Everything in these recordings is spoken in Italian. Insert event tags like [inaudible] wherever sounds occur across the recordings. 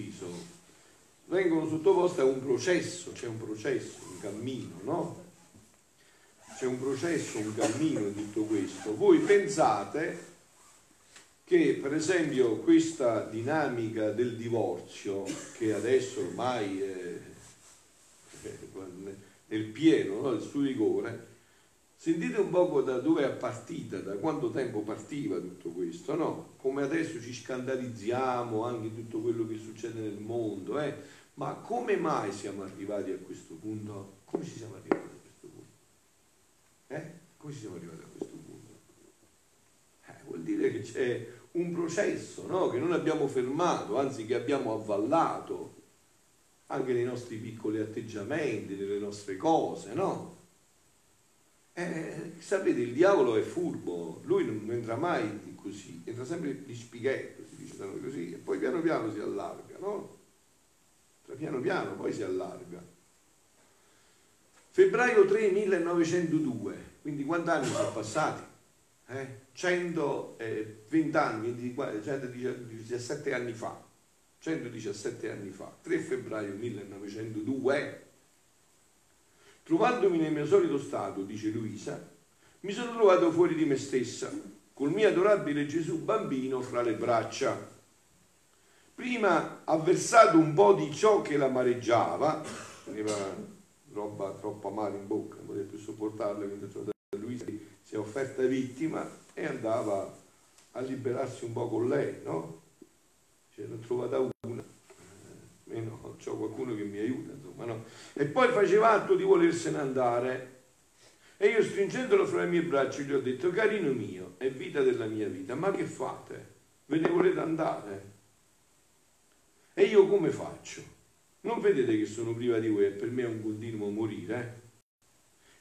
improvviso, vengono sottoposte a un processo, c'è un processo, un cammino, no? C'è un processo, un cammino in tutto questo. Voi pensate che per esempio questa dinamica del divorzio, che adesso ormai è nel pieno no, del suo rigore, Sentite un poco da dove è partita, da quanto tempo partiva tutto questo, no? Come adesso ci scandalizziamo anche tutto quello che succede nel mondo, eh? Ma come mai siamo arrivati a questo punto? Come ci siamo arrivati a questo punto? Eh? Come ci siamo arrivati a questo punto? Eh, vuol dire che c'è un processo, no? Che non abbiamo fermato, anzi che abbiamo avvallato anche nei nostri piccoli atteggiamenti, nelle nostre cose, no? Eh, sapete, il diavolo è furbo, lui non entra mai così, entra sempre di spighetto, si dice così, e poi piano piano si allarga, no? Piano piano poi si allarga. Febbraio 3 1902, quindi quanti anni sono passati? Eh? 120 anni, 117 anni fa, 117 anni fa, 3 febbraio 1902 Trovandomi nel mio solito stato, dice Luisa, mi sono trovato fuori di me stessa, col mio adorabile Gesù bambino fra le braccia. Prima ha versato un po' di ciò che l'amareggiava, aveva roba troppo male in bocca, non poteva più sopportarla, quindi Luisa si è offerta vittima e andava a liberarsi un po' con lei, no? Ce l'ho trovata una almeno ho qualcuno che mi aiuta, insomma, no? E poi faceva atto di volersene andare. E io stringendolo fra le mie braccia gli ho detto, carino mio, è vita della mia vita, ma che fate? Ve ne volete andare? E io come faccio? Non vedete che sono priva di voi e per me è un continuo morire?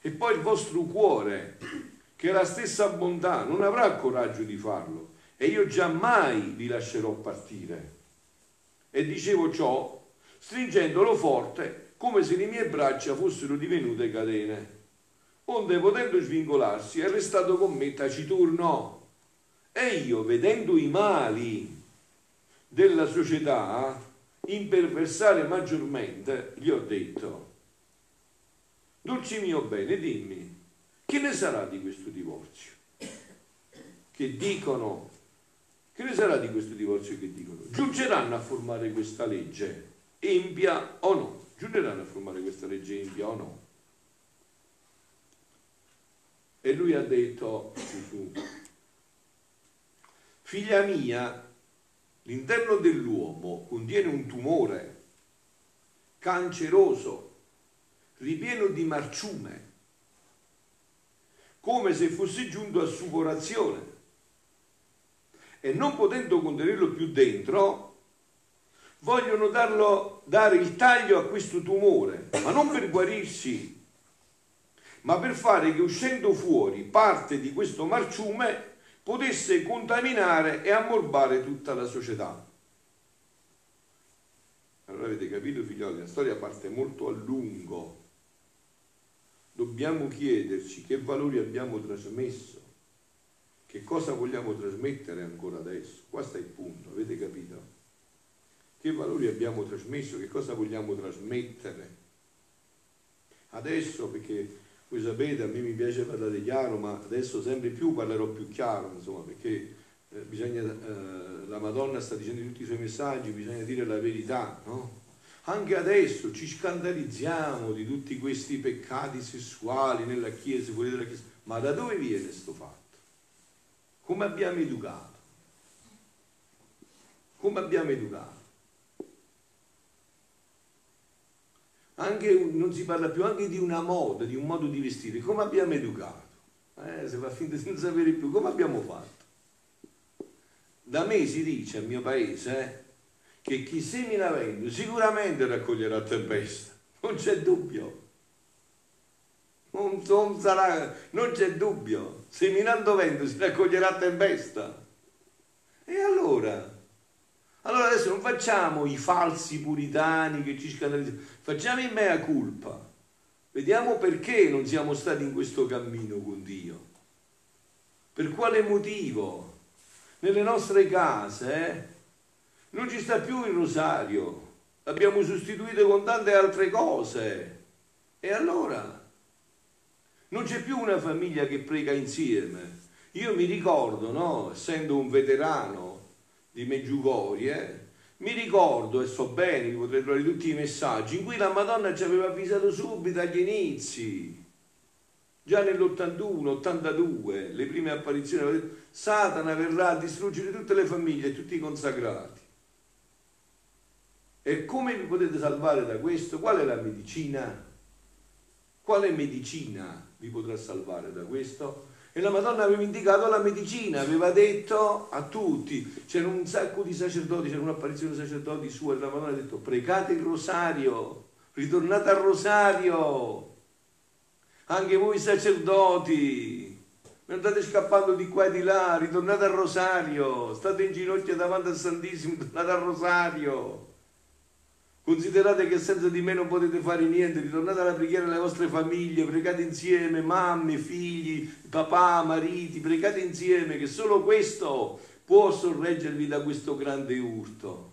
E poi il vostro cuore, che è la stessa bontà, non avrà coraggio di farlo. E io giammai vi lascerò partire. E dicevo ciò stringendolo forte come se le mie braccia fossero divenute catene. Onde potendo svincolarsi è restato con me taciturno. E io, vedendo i mali della società imperversare maggiormente, gli ho detto, dolce mio bene, dimmi, che ne sarà di questo divorzio? Che dicono, che ne sarà di questo divorzio che dicono? Giungeranno a formare questa legge empia o no. Giureranno a formare questa legge empia o no. E lui ha detto, Gesù, figlia mia, l'interno dell'uomo contiene un tumore canceroso, ripieno di marciume, come se fosse giunto a suporazione. E non potendo contenerlo più dentro, vogliono darlo, dare il taglio a questo tumore, ma non per guarirsi, ma per fare che uscendo fuori parte di questo marciume potesse contaminare e ammorbare tutta la società. Allora avete capito figlioli, la storia parte molto a lungo. Dobbiamo chiederci che valori abbiamo trasmesso, che cosa vogliamo trasmettere ancora adesso. Qua sta il punto, avete capito? Che valori abbiamo trasmesso, che cosa vogliamo trasmettere. Adesso, perché voi sapete, a me mi piace parlare chiaro, ma adesso sempre più parlerò più chiaro, insomma, perché eh, bisogna, eh, la Madonna sta dicendo tutti i suoi messaggi, bisogna dire la verità, no? Anche adesso ci scandalizziamo di tutti questi peccati sessuali nella Chiesa, fuori dalla Chiesa, ma da dove viene questo fatto? Come abbiamo educato? Come abbiamo educato? Anche, non si parla più anche di una moda, di un modo di vestire, come abbiamo educato? Eh, se fa finta di non sapere più, come abbiamo fatto? Da me si dice al mio paese eh, che chi semina vento sicuramente raccoglierà tempesta, non c'è dubbio. Non, non, sarà, non c'è dubbio, seminando vento si raccoglierà tempesta. E allora? Allora adesso non facciamo i falsi puritani che ci scandalizzano, facciamo in mea culpa. Vediamo perché non siamo stati in questo cammino con Dio. Per quale motivo? Nelle nostre case, eh? Non ci sta più il rosario, l'abbiamo sostituito con tante altre cose. E allora? Non c'è più una famiglia che prega insieme. Io mi ricordo, no, essendo un veterano di Meggiugori, eh, mi ricordo e so bene, potrei trovare tutti i messaggi, in cui la Madonna ci aveva avvisato subito agli inizi, già nell'81, 82, le prime apparizioni, Satana verrà a distruggere tutte le famiglie, tutti i consacrati. E come vi potete salvare da questo? Qual è la medicina? Quale medicina vi potrà salvare da questo? E la Madonna aveva indicato la medicina, aveva detto a tutti, c'era un sacco di sacerdoti, c'era un'apparizione di sacerdoti sua e la Madonna ha detto pregate il rosario, ritornate al rosario, anche voi sacerdoti, non andate scappando di qua e di là, ritornate al rosario, state in ginocchio davanti al Santissimo, tornate al rosario. Considerate che senza di me non potete fare niente, ritornate alla preghiera alle vostre famiglie, pregate insieme, mamme, figli, papà, mariti, pregate insieme, che solo questo può sorreggervi da questo grande urto.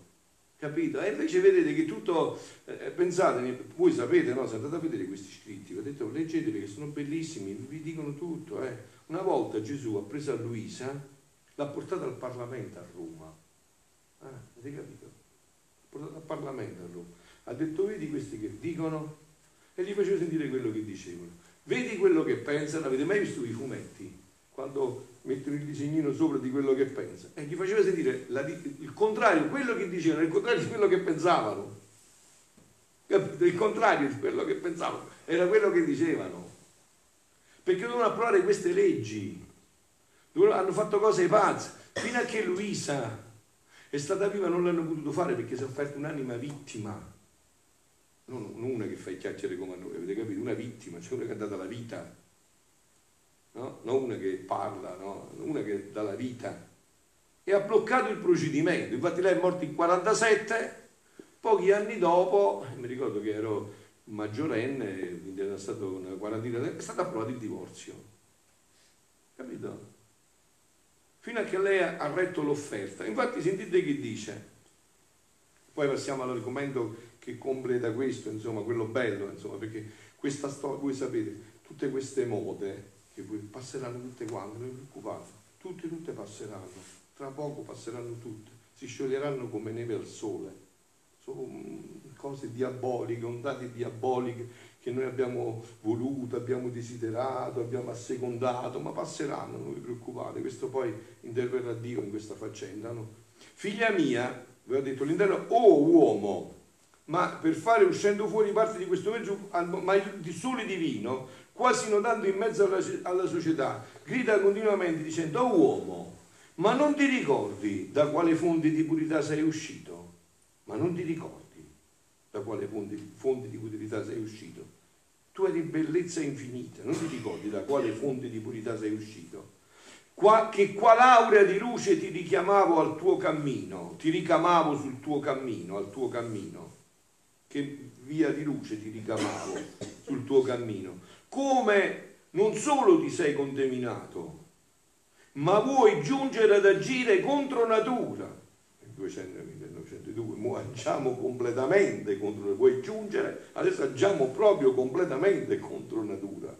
Capito? E invece vedete che tutto, eh, pensate, voi sapete, no? Se andate a vedere questi scritti, ho detto, leggeteli che sono bellissimi, vi dicono tutto. Eh. Una volta Gesù ha preso a Luisa, l'ha portata al Parlamento a Roma. Ah, avete capito? Portato al Parlamento a Roma. Ha detto vedi questi che dicono e gli faceva sentire quello che dicevano. Vedi quello che pensano, avete mai visto i fumetti? Quando mettono il disegnino sopra di quello che pensa. E gli faceva sentire la, il contrario, quello che dicevano, il contrario di quello che pensavano. Capito? Il contrario di quello che pensavano, era quello che dicevano. Perché dovevano approvare queste leggi. Hanno fatto cose pazze. Fino a che Luisa è stata viva non l'hanno potuto fare perché si è offerta un'anima vittima. Non, una che fa i chiacchiere come a noi, avete capito? Una vittima, cioè una che ha dato la vita. No? Non una che parla, no? una che dà la vita. E ha bloccato il procedimento. Infatti lei è morta in 47, pochi anni dopo, mi ricordo che ero maggiorenne, quindi era stato una quarantina, è stato approvato il divorzio. Capito? Fino a che lei ha retto l'offerta. Infatti sentite che dice, poi passiamo all'argomento che completa questo, insomma, quello bello, insomma, perché questa storia, voi sapete, tutte queste mode che passeranno tutte quante, non vi preoccupate, tutte, tutte passeranno, tra poco passeranno tutte, si scioglieranno come neve al sole, sono cose diaboliche, ondate diaboliche che noi abbiamo voluto, abbiamo desiderato, abbiamo assecondato, ma passeranno, non vi preoccupate, questo poi interverrà Dio in questa faccenda. No? Figlia mia, vi ho detto all'interno, oh uomo, ma per fare uscendo fuori parte di questo mezzo, ma il sole divino, quasi notando in mezzo alla, alla società, grida continuamente dicendo, oh uomo, ma non ti ricordi da quale fonte di purità sei uscito? Ma non ti ricordi da quale fonte, fonte di purità sei uscito? Tu eri bellezza infinita, non ti ricordi da quale fonte di purità sei uscito? Qua, che qual aurea di luce ti richiamavo al tuo cammino, ti ricamavo sul tuo cammino, al tuo cammino, che via di luce ti ricamavo sul tuo cammino. Come non solo ti sei contaminato, ma vuoi giungere ad agire contro natura. 200 1902, agiamo completamente contro, vuoi giungere? Adesso agiamo proprio completamente contro natura.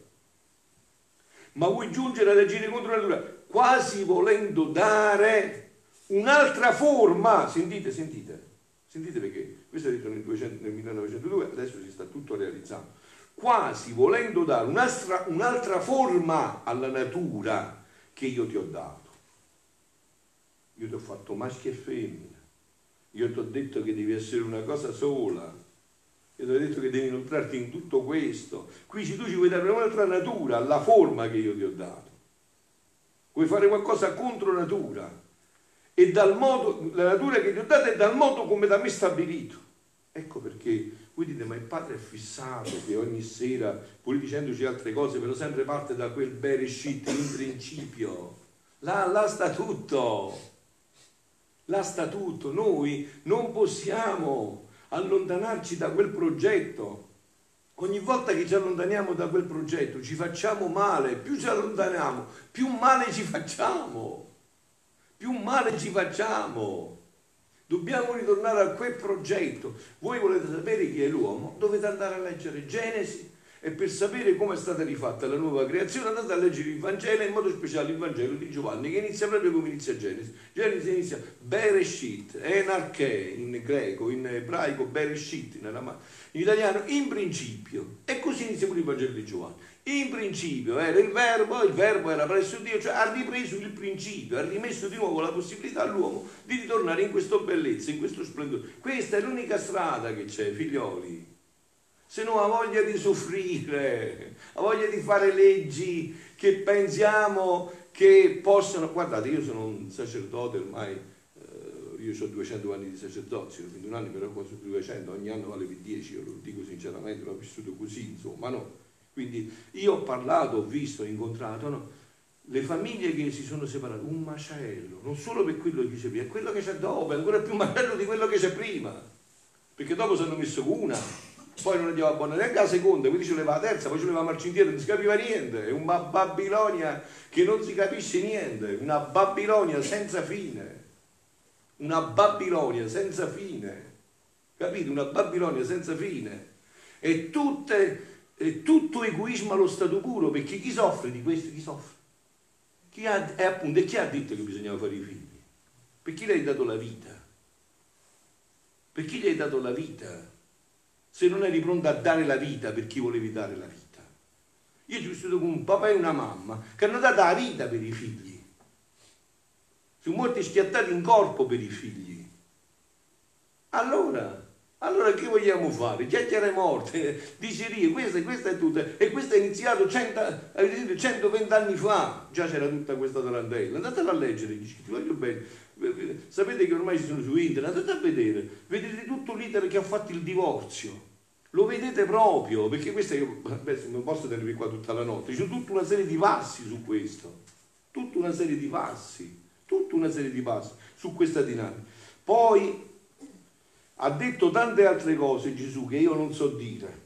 Ma vuoi giungere ad agire contro natura, quasi volendo dare un'altra forma, sentite, sentite, sentite perché questo è detto nel, 200, nel 1902, adesso si sta tutto realizzando, quasi volendo dare un'altra, un'altra forma alla natura che io ti ho dato. Io ti ho fatto maschio e femmina io ti ho detto che devi essere una cosa sola. Io ti ho detto che devi inoltrarti in tutto questo. Qui tu ci vuoi dare un'altra natura, la forma che io ti ho dato. Vuoi fare qualcosa contro natura. E dal modo, la natura che ti ho dato è dal modo come da me stabilito. Ecco perché voi dite, ma il padre è fissato che ogni sera, pur dicendoci altre cose, però sempre parte da quel Bereshit in principio. Là, là sta tutto là sta tutto, noi non possiamo allontanarci da quel progetto. Ogni volta che ci allontaniamo da quel progetto ci facciamo male, più ci allontaniamo, più male ci facciamo, più male ci facciamo. Dobbiamo ritornare a quel progetto. Voi volete sapere chi è l'uomo? Dovete andare a leggere Genesi e per sapere come è stata rifatta la nuova creazione andate a leggere il Vangelo in modo speciale il Vangelo di Giovanni che inizia proprio come inizia Genesi. Genesi inizia Bereshit, Enarche in greco, in ebraico Bereshit, in italiano in principio. E così inizia pure il Vangelo di Giovanni. In principio era il verbo, il verbo era presso Dio, cioè ha ripreso il principio, ha rimesso di nuovo la possibilità all'uomo di ritornare in questa bellezza, in questo splendore. Questa è l'unica strada che c'è, figlioli. Se no ha voglia di soffrire, ha voglia di fare leggi che pensiamo che possano... Guardate, io sono un sacerdote ormai, eh, io ho 200 anni di sacerdozio, 21 anni però quasi 200, ogni anno vale per 10, io lo dico sinceramente, l'ho vissuto così, insomma, no? Quindi io ho parlato, ho visto, ho incontrato no? le famiglie che si sono separate, un macello, non solo per quello che c'è prima, è quello che c'è dopo, è ancora più macello di quello che c'è prima, perché dopo si hanno messo una, poi non andiamo a buona neanche la seconda, poi ci leva la terza, poi ci leva la marcia indietro, non si capiva niente, è una Babilonia che non si capisce niente, una Babilonia senza fine, una Babilonia senza fine, capite? Una Babilonia senza fine. E tutte è tutto egoismo allo stato puro, perché chi soffre di questo? Chi soffre? Chi ha, e appunto, e chi ha detto che bisognava fare i figli? Per chi gli hai dato la vita? Per chi gli hai dato la vita? Se non eri pronto a dare la vita per chi volevi dare la vita. Io ci ho vissuto con un papà e una mamma che hanno dato la vita per i figli. Sono morti schiattati in corpo per i figli. Allora, allora che vogliamo fare? Chiacchiere morte, dicerie, questa, questa è tutta. E questo è iniziato 100, 120 anni fa, già c'era tutta questa tarantella. Andatela a leggere, ti voglio bene. Sapete che ormai ci sono su internet, andate a vedere, vedete tutto l'iter che ha fatto il divorzio. Lo vedete proprio, perché questo io non posso tenervi qua tutta la notte, ci sono tutta una serie di passi su questo, tutta una serie di passi, tutta una serie di passi su questa dinamica. Poi ha detto tante altre cose Gesù che io non so dire.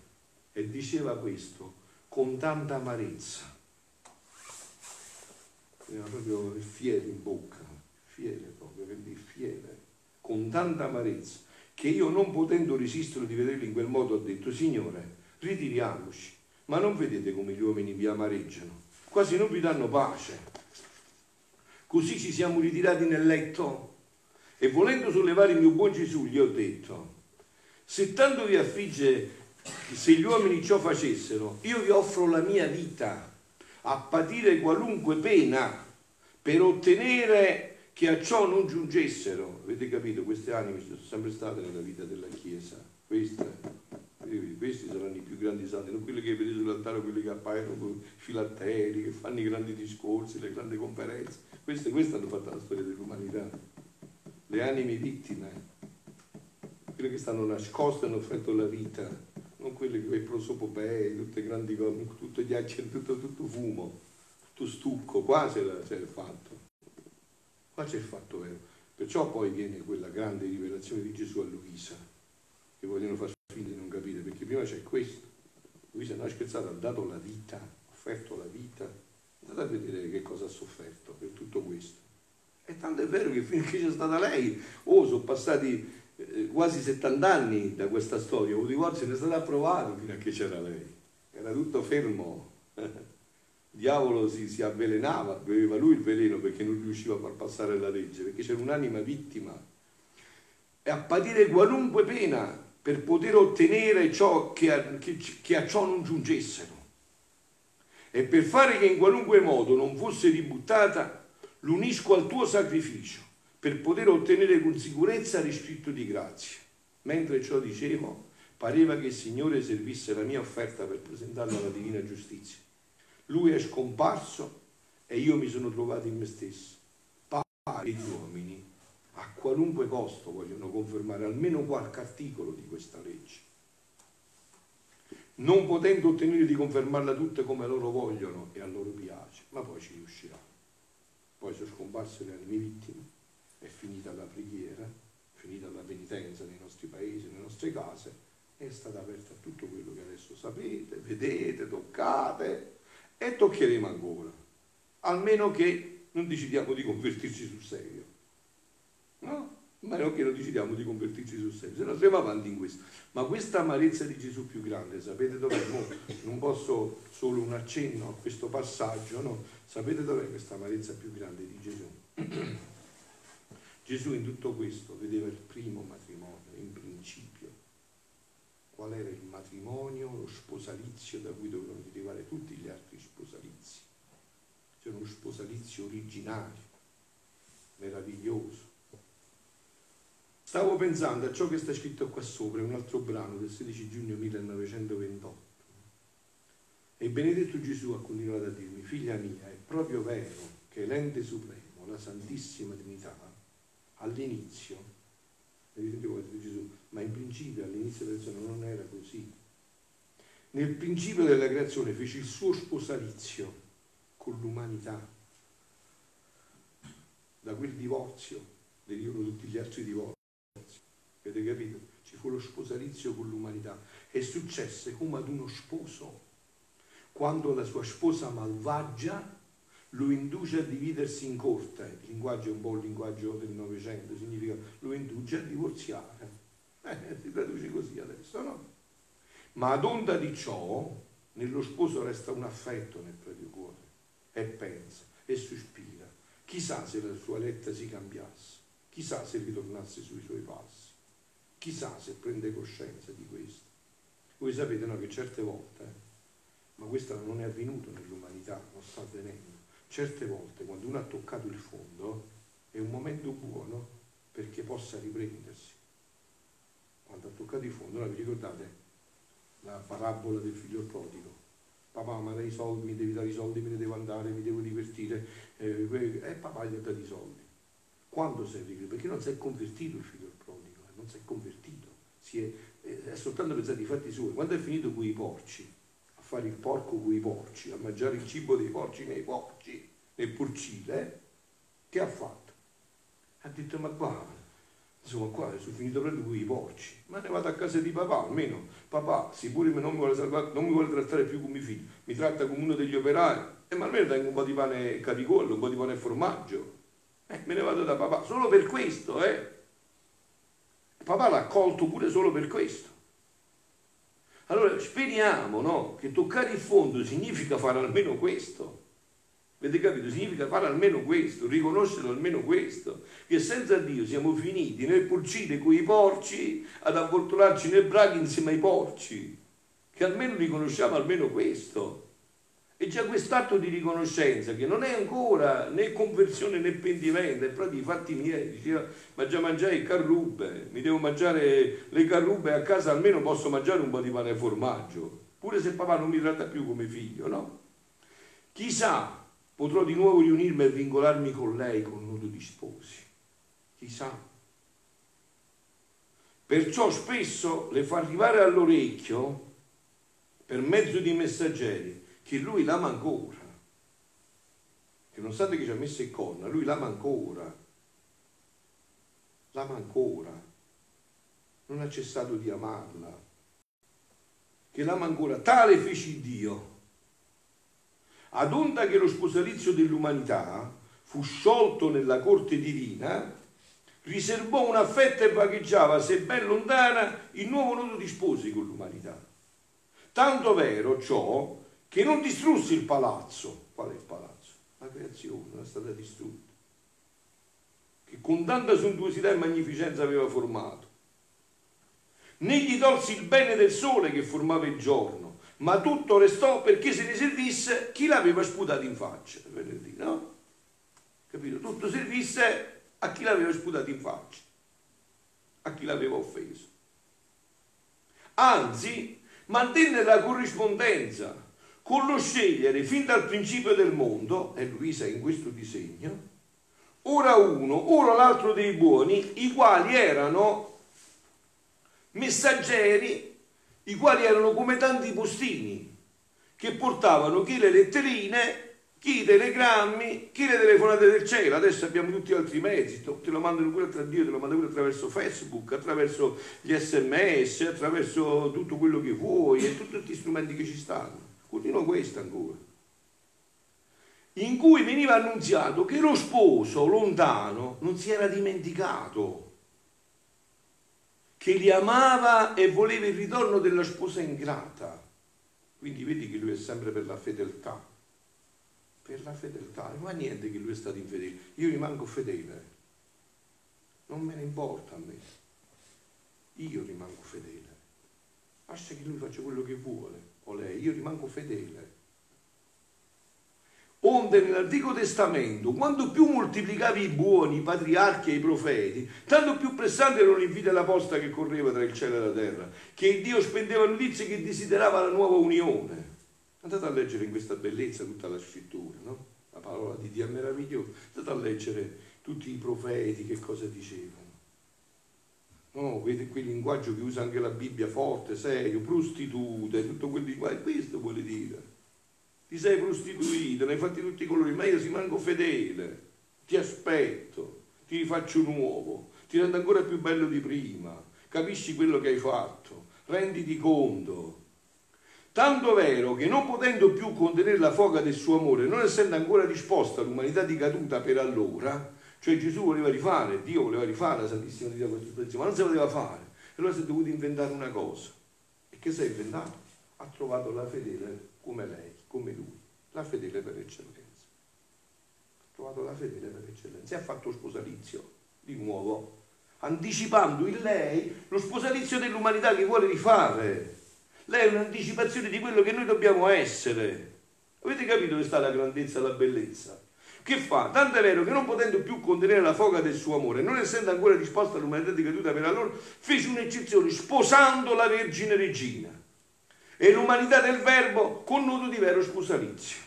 E diceva questo con tanta amarezza. Era proprio fiere in bocca, fiere proprio, quindi fiere, con tanta amarezza che io non potendo resistere di vederli in quel modo ho detto Signore, ritiriamoci, ma non vedete come gli uomini vi amareggiano, quasi non vi danno pace. Così ci siamo ritirati nel letto e volendo sollevare il mio buon Gesù, gli ho detto, se tanto vi affligge se gli uomini ciò facessero, io vi offro la mia vita a patire qualunque pena per ottenere che a ciò non giungessero. Avete capito? Queste anime sono sempre state nella vita della Chiesa. Queste, questi saranno i più grandi santi, non quelli che vedete sull'altare, quelli che appaiono con filatteri, che fanno i grandi discorsi, le grandi conferenze. Queste, queste hanno fatto la storia dell'umanità le anime vittime, quelle che stanno nascoste e hanno offerto la vita, non quelle che prosopopee, tutte grandi cose, tutto ghiaccio, tutto, tutto fumo, tutto stucco, qua c'è il fatto, qua c'è il fatto vero. Perciò poi viene quella grande rivelazione di Gesù a Luisa, che vogliono far finta di non capire, perché prima c'è questo. Luisa non ha scherzato, ha dato la vita, ha offerto la vita. Andate a vedere che cosa ha sofferto per tutto questo. Tanto è vero che finché c'è stata lei, oh, sono passati eh, quasi 70 anni da questa storia, un divorzio non è stato approvato fino a che c'era lei. Era tutto fermo. Il [laughs] diavolo si, si, avvelenava, beveva lui il veleno perché non riusciva a far passare la legge, perché c'era un'anima vittima. E a patire qualunque pena per poter ottenere ciò che a, che, che a ciò non giungessero. E per fare che in qualunque modo non fosse ributtata l'unisco al tuo sacrificio per poter ottenere con sicurezza riscritto di grazia. Mentre ciò dicevo, pareva che il Signore servisse la mia offerta per presentarla alla divina giustizia. Lui è scomparso e io mi sono trovato in me stesso. Pare gli uomini a qualunque costo vogliono confermare almeno qualche articolo di questa legge. Non potendo ottenere di confermarla tutte come loro vogliono e a loro piace, ma poi ci riusciranno poi sono scomparse le anime vittime, è finita la preghiera, è finita la penitenza nei nostri paesi, nelle nostre case, è stata aperta a tutto quello che adesso sapete, vedete, toccate e toccheremo ancora, almeno che non decidiamo di convertirci sul serio. No? Ma non che non decidiamo di convertirci sul serio, se no andiamo avanti in questo. Ma questa amarezza di Gesù più grande, sapete dov'è? No, non posso solo un accenno a questo passaggio, no? Sapete dov'è questa amarezza più grande di Gesù? Gesù in tutto questo vedeva il primo matrimonio, in principio. Qual era il matrimonio, lo sposalizio da cui dovevano derivare tutti gli altri sposalizi? C'era uno sposalizio originario, meraviglioso Stavo pensando a ciò che sta scritto qua sopra, un altro brano del 16 giugno 1928. E Benedetto Gesù ha continuato a dirmi, figlia mia, è proprio vero che l'ente supremo, la Santissima Trinità, all'inizio, Gesù, ma in principio all'inizio della creazione non era così. Nel principio della creazione fece il suo sposalizio con l'umanità. Da quel divorzio derivano tutti gli altri divorzi. Avete capito? Ci fu lo sposalizio con l'umanità e successe come ad uno sposo, quando la sua sposa malvagia lo induce a dividersi in corte. Il linguaggio è un po' il linguaggio del Novecento, significa lo induce a divorziare. Eh, si traduce così adesso, no? Ma ad onda di ciò, nello sposo resta un affetto nel proprio cuore e pensa e sospira. Chissà se la sua letta si cambiasse, chissà se ritornasse sui suoi passi. Chissà se prende coscienza di questo. Voi sapete no, che certe volte, eh, ma questo non è avvenuto nell'umanità, non sta avvenendo, certe volte quando uno ha toccato il fondo è un momento buono perché possa riprendersi. Quando ha toccato il fondo, vi ricordate la parabola del figlio prodigo? Papà, ma dai soldi, mi devi dare i soldi, me ne devo andare, mi devo divertire. Eh, eh papà gli ha dato i soldi. Quando sei ricreduto? Perché non si è convertito il figlio non si è convertito, si è, è soltanto pensato ai fatti suoi. Quando è finito con i porci, a fare il porco con i porci, a mangiare il cibo dei porci nei porci, nel porcile, che ha fatto? Ha detto, ma qua, insomma qua sono finito proprio con i porci, ma ne vado a casa di papà, almeno papà, sicuro non mi vuole, salvare, non mi vuole trattare più come figlio, mi tratta come uno degli operai, e ma almeno tengo un po' di pane caricollo, un po' di pane e formaggio, eh, me ne vado da papà, solo per questo, eh. Papà l'ha accolto pure solo per questo. Allora speriamo no, che toccare il fondo significa fare almeno questo. Avete capito? Significa fare almeno questo, riconoscere almeno questo, che senza Dio siamo finiti nel pulcire con i porci ad avvoltolarci nel braccio insieme ai porci, che almeno riconosciamo almeno questo. E già quest'atto di riconoscenza, che non è ancora né conversione né pentimento, è proprio i fatti miei, diceva, ma già mangiai carrube, mi devo mangiare le carrube a casa, almeno posso mangiare un po' di pane e formaggio, pure se papà non mi tratta più come figlio, no? Chissà, potrò di nuovo riunirmi e vincolarmi con lei con nudo di sposi, chissà. Perciò spesso le fa arrivare all'orecchio, per mezzo di messaggeri, che lui l'ama ancora, che nonostante che ci ha messo il corno, lui l'ama ancora, l'ama ancora, non ha cessato di amarla, che l'ama ancora, tale fece Dio, ad onda che lo sposalizio dell'umanità fu sciolto nella corte divina, riservò un affetto e vagheggiava, se ben lontana, il nuovo nodo di sposi con l'umanità. Tanto vero ciò che non distrusse il palazzo. Qual è il palazzo? La creazione è stata distrutta. Che con tanta sontuosità e magnificenza aveva formato. Né gli tolse il bene del sole che formava il giorno, ma tutto restò perché se ne servisse chi l'aveva sputato in faccia. Venerdì, no? Capito? Tutto servisse a chi l'aveva sputato in faccia, a chi l'aveva offeso. Anzi, mantenne la corrispondenza con lo scegliere fin dal principio del mondo, e Luisa è in questo disegno, ora uno, ora l'altro dei buoni, i quali erano messaggeri, i quali erano come tanti postini, che portavano chi le letterine, chi i telegrammi, chi le telefonate del cielo. Adesso abbiamo tutti altri mezzi, te lo mandano pure tra Dio, te lo mandano pure attraverso Facebook, attraverso gli sms, attraverso tutto quello che vuoi e tutti gli strumenti che ci stanno continua questo ancora, in cui veniva annunziato che lo sposo lontano non si era dimenticato che li amava e voleva il ritorno della sposa ingrata. Quindi vedi che lui è sempre per la fedeltà. Per la fedeltà, non fa niente che lui è stato infedele. Io rimango fedele. Non me ne importa a me. Io rimango fedele. Lascia che lui faccia quello che vuole, o lei. Io rimango fedele. Onde nell'Antico Testamento, quando più moltiplicavi i buoni, i patriarchi e i profeti, tanto più pressante erano l'invito alla posta che correva tra il cielo e la terra, che Dio spendeva notizie che desiderava la nuova unione. Andate a leggere in questa bellezza tutta la scrittura, no? La parola di Dio è meravigliosa. Andate a leggere tutti i profeti che cosa dicevano. No, quel, quel linguaggio che usa anche la Bibbia forte, serio, prostitute, tutto quel linguaggio, questo vuole dire. Ti sei prostituito, ne hai fatti tutti i colori, ma io si manco fedele, ti aspetto, ti rifaccio nuovo, ti rendo ancora più bello di prima, capisci quello che hai fatto, renditi conto. Tanto vero che non potendo più contenere la foga del suo amore, non essendo ancora disposta l'umanità di caduta per allora, cioè Gesù voleva rifare, Dio voleva rifare la Santissima Trinità questa espressione, ma non si poteva fare. E allora si è dovuto inventare una cosa. E che si è inventato? Ha trovato la fedele come lei come lui, la fedele per eccellenza. Ha trovato la fedele per eccellenza e ha fatto sposalizio di nuovo, anticipando in lei lo sposalizio dell'umanità che vuole rifare. Lei è un'anticipazione di quello che noi dobbiamo essere. Avete capito dove sta la grandezza e la bellezza? Che fa? Tanto è vero che non potendo più contenere la foga del suo amore, non essendo ancora disposta all'umanità di caduta per allora, fece un'eccezione sposando la Vergine Regina e l'umanità del Verbo con nudo di vero sposalizio,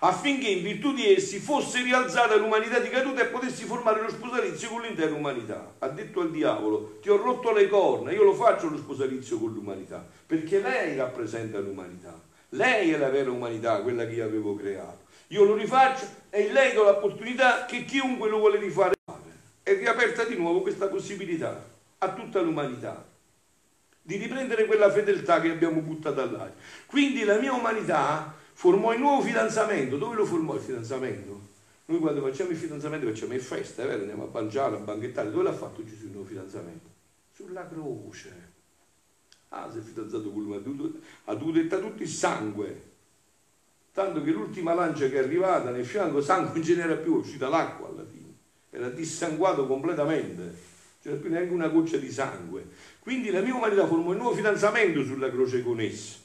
affinché in virtù di essi fosse rialzata l'umanità di caduta e potessi formare lo sposalizio con l'intera umanità. Ha detto al diavolo, ti ho rotto le corna, io lo faccio lo sposalizio con l'umanità, perché lei rappresenta l'umanità, lei è la vera umanità, quella che io avevo creato. Io lo rifaccio e lei do l'opportunità che chiunque lo vuole rifare. È riaperta di nuovo questa possibilità a tutta l'umanità di riprendere quella fedeltà che abbiamo buttato all'aria. Quindi la mia umanità formò il nuovo fidanzamento. Dove lo formò il fidanzamento? Noi quando facciamo il fidanzamento facciamo il festa, vero? andiamo a mangiare, a banchettare. Dove l'ha fatto Gesù il nuovo fidanzamento? Sulla croce. Ah, si è fidanzato con lui, ha dovuto, dettare tutto il sangue. Tanto che l'ultima lancia che è arrivata nel fianco, sangue non ce n'era più, è uscita l'acqua alla fine. Era dissanguato completamente. C'era più neanche una goccia di sangue. Quindi la mia umanità formò il nuovo fidanzamento sulla croce con esso.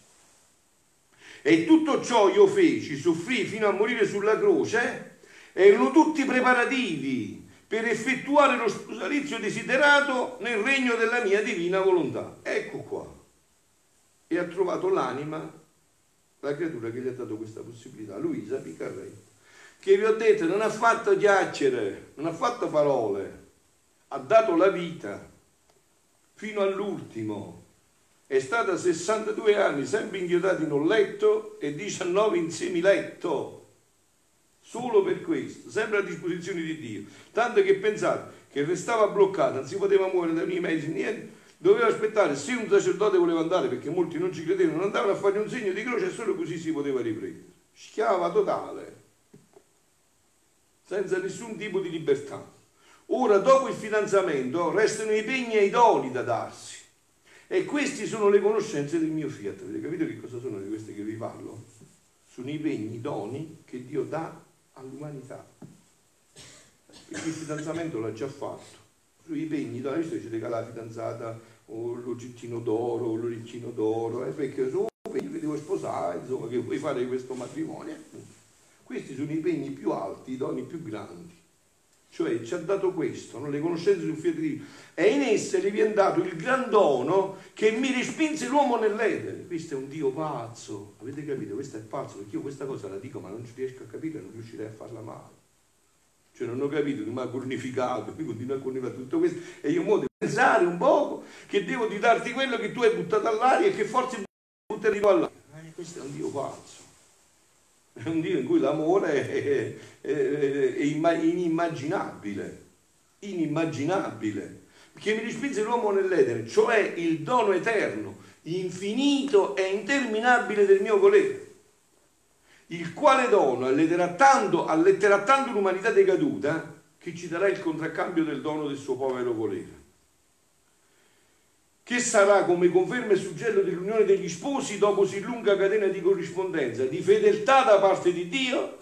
E tutto ciò io feci, soffrì fino a morire sulla croce, erano tutti preparativi per effettuare lo sposalizio desiderato nel regno della mia divina volontà. Ecco qua. E ha trovato l'anima, la creatura che gli ha dato questa possibilità, Luisa Picarretto, che vi ho detto non ha fatto chiacchiere, non ha fatto parole, ha dato la vita fino all'ultimo. È stata 62 anni sempre inchiodata in un letto e 19 in semiletto. Solo per questo, sempre a disposizione di Dio. Tanto che pensate che restava bloccata, non si poteva muovere da miei mesi, niente. Doveva aspettare se un sacerdote voleva andare, perché molti non ci credevano, andavano a fare un segno di croce e solo così si poteva riprendere. Schiava totale, senza nessun tipo di libertà. Ora, dopo il fidanzamento, restano i pegni e i doni da darsi. E queste sono le conoscenze del mio fiat. Avete capito che cosa sono di queste che vi parlo? Sono i pegni, i doni che Dio dà all'umanità. Perché il fidanzamento l'ha già fatto. Sui pegni, doni, visto che ci regala la fidanzata o l'oggettino d'oro o l'orecchino d'oro, eh, perché sono pegni che devo sposare, insomma, che vuoi fare questo matrimonio. Questi sono i pegni più alti, i doni più grandi cioè ci ha dato questo, no? le conoscenze sul fiat divino, e in esse gli viene dato il gran dono che mi respinse l'uomo nell'Edene. Questo è un Dio pazzo, avete capito? Questo è pazzo, perché io questa cosa la dico ma non ci riesco a capire, non riuscirei a farla mai. Cioè non ho capito che mi ha cornificato, [laughs] mi continua a cornificare tutto questo, e io mo devo pensare un poco che devo di darti quello che tu hai buttato all'aria e che forse butterò all'aria. Eh, questo è un Dio pazzo è un Dio in cui l'amore è, è, è inimmaginabile, inimmaginabile, che mi rispinse l'uomo nell'Edene, cioè il dono eterno, infinito e interminabile del mio volere, il quale dono alletterà tanto l'umanità decaduta che ci darà il contraccambio del dono del suo povero volere. che sarà come conferma e suggello dell'unione degli sposi dopo si lunga catena di corrispondenza, di fedeltà da parte di Dio,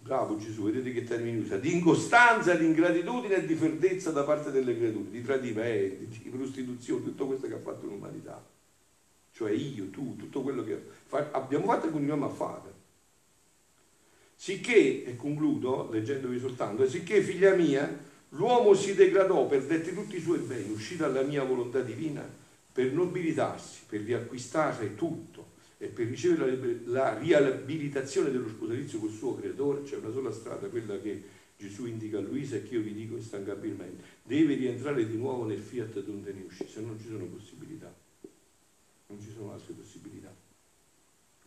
bravo Gesù, vedete che termine usa, di incostanza, di ingratitudine e di ferdezza da parte delle creature, di tradimenti, di prostituzione, tutto questo che ha fatto l'umanità. Cioè io, tu, tutto quello che abbiamo fatto e continuiamo a fare. Sicché, e concludo leggendovi soltanto, sicché figlia mia, L'uomo si degradò, perdette tutti i suoi beni, uscì dalla mia volontà divina per nobilitarsi, per riacquistare tutto e per ricevere la, la riabilitazione dello sposalizio col suo creatore. C'è una sola strada, quella che Gesù indica a Luisa e che io vi dico instancabilmente. Deve rientrare di nuovo nel fiat donde ne uscì, se non ci sono possibilità. Non ci sono altre possibilità.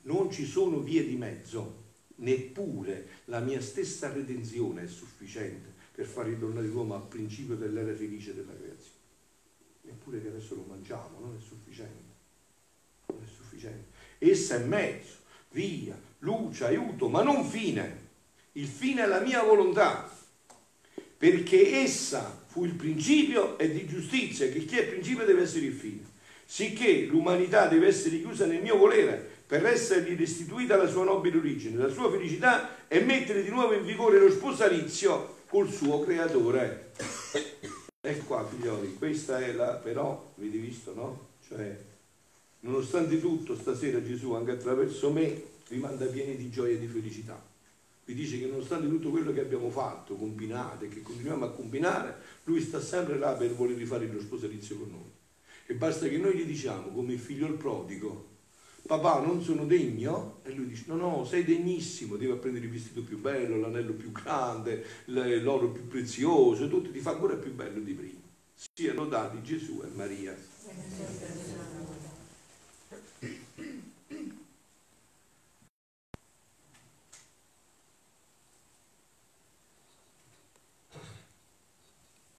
Non ci sono vie di mezzo, neppure la mia stessa redenzione è sufficiente per far ritornare l'uomo al principio dell'era felice della creazione. Eppure che adesso lo mangiamo, non è sufficiente. Non è sufficiente. Essa è mezzo, via, luce, aiuto, ma non fine. Il fine è la mia volontà, perché essa fu il principio e di giustizia, che chi è principio deve essere il fine. Sicché l'umanità deve essere chiusa nel mio volere per essergli restituita la sua nobile origine, la sua felicità e mettere di nuovo in vigore lo sposalizio col suo creatore. E qua, figlioli, questa è la, però, avete visto, no? Cioè, nonostante tutto, stasera Gesù, anche attraverso me, vi manda pieni di gioia e di felicità. Vi dice che nonostante tutto quello che abbiamo fatto, combinate, che continuiamo a combinare, Lui sta sempre là per voler rifare lo sposalizio con noi. E basta che noi gli diciamo, come il figlio il prodigo, papà non sono degno? E lui dice no no sei degnissimo, devi prendere il vestito più bello, l'anello più grande, l'oro più prezioso, tutto ti fa ancora più bello di prima. Siano dati Gesù e Maria.